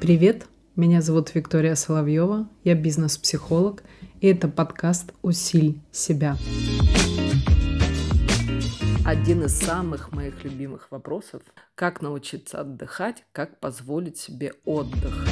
Привет, меня зовут Виктория Соловьева, я бизнес-психолог, и это подкаст «Усиль себя». Один из самых моих любимых вопросов – как научиться отдыхать, как позволить себе отдых.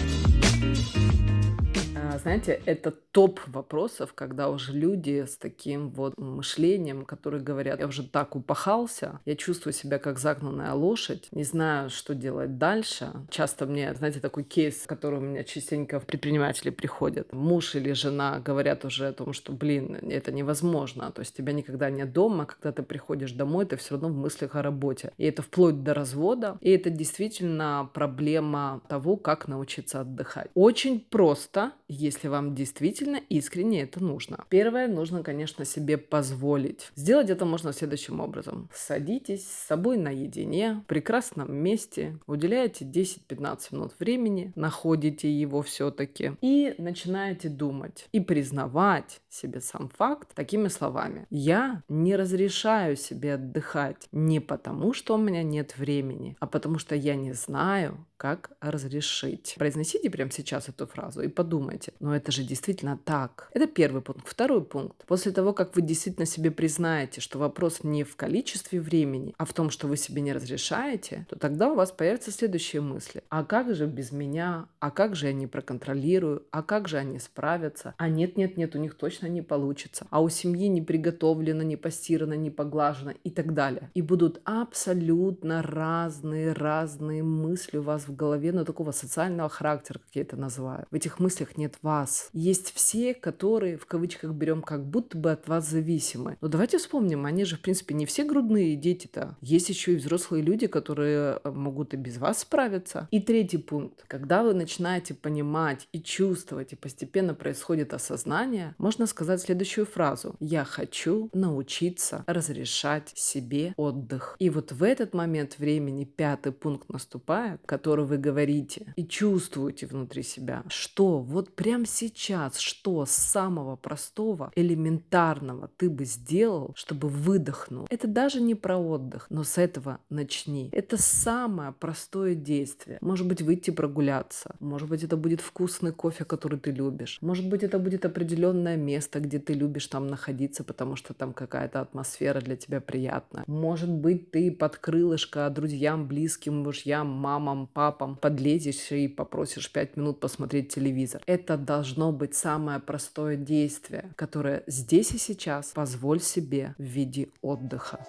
А, знаете, это топ вопросов, когда уже люди с таким вот мышлением, которые говорят, я уже так упахался, я чувствую себя как загнанная лошадь, не знаю, что делать дальше. Часто мне, знаете, такой кейс, который у меня частенько в предприниматели приходят. Муж или жена говорят уже о том, что, блин, это невозможно. То есть тебя никогда нет дома, когда ты приходишь домой, ты все равно в мыслях о работе. И это вплоть до развода. И это действительно проблема того, как научиться отдыхать. Очень просто, если вам действительно искренне это нужно. Первое, нужно, конечно, себе позволить. Сделать это можно следующим образом. Садитесь с собой наедине, в прекрасном месте, уделяете 10-15 минут времени, находите его все-таки и начинаете думать и признавать себе сам факт такими словами. Я не разрешаю себе отдыхать не потому, что у меня нет времени, а потому что я не знаю, как разрешить. Произносите прямо сейчас эту фразу и подумайте, но это же действительно так. Это первый пункт. Второй пункт. После того, как вы действительно себе признаете, что вопрос не в количестве времени, а в том, что вы себе не разрешаете, то тогда у вас появятся следующие мысли. А как же без меня? А как же я не проконтролирую? А как же они справятся? А нет-нет-нет, у них точно не получится. А у семьи не приготовлено, не постирано, не поглажено и так далее. И будут абсолютно разные, разные мысли у вас в голове, но такого социального характера, как я это называю. В этих мыслях нет вас. Есть все, которые, в кавычках берем, как будто бы от вас зависимы. Но давайте вспомним, они же, в принципе, не все грудные дети-то. Есть еще и взрослые люди, которые э, могут и без вас справиться. И третий пункт. Когда вы начинаете понимать и чувствовать, и постепенно происходит осознание, можно сказать следующую фразу. Я хочу научиться разрешать себе отдых. И вот в этот момент времени пятый пункт наступает, который вы говорите и чувствуете внутри себя, что вот прямо сейчас, что самого простого, элементарного ты бы сделал, чтобы выдохнул. Это даже не про отдых, но с этого начни. Это самое простое действие. Может быть, выйти прогуляться. Может быть, это будет вкусный кофе, который ты любишь. Может быть, это будет определенное место, где ты любишь там находиться, потому что там какая-то атмосфера для тебя приятная. Может быть, ты под крылышко друзьям, близким, мужьям, мамам, папам подлезешь и попросишь пять минут посмотреть телевизор. Это должно быть самое простое действие, которое здесь и сейчас позволь себе в виде отдыха.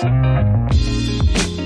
thank you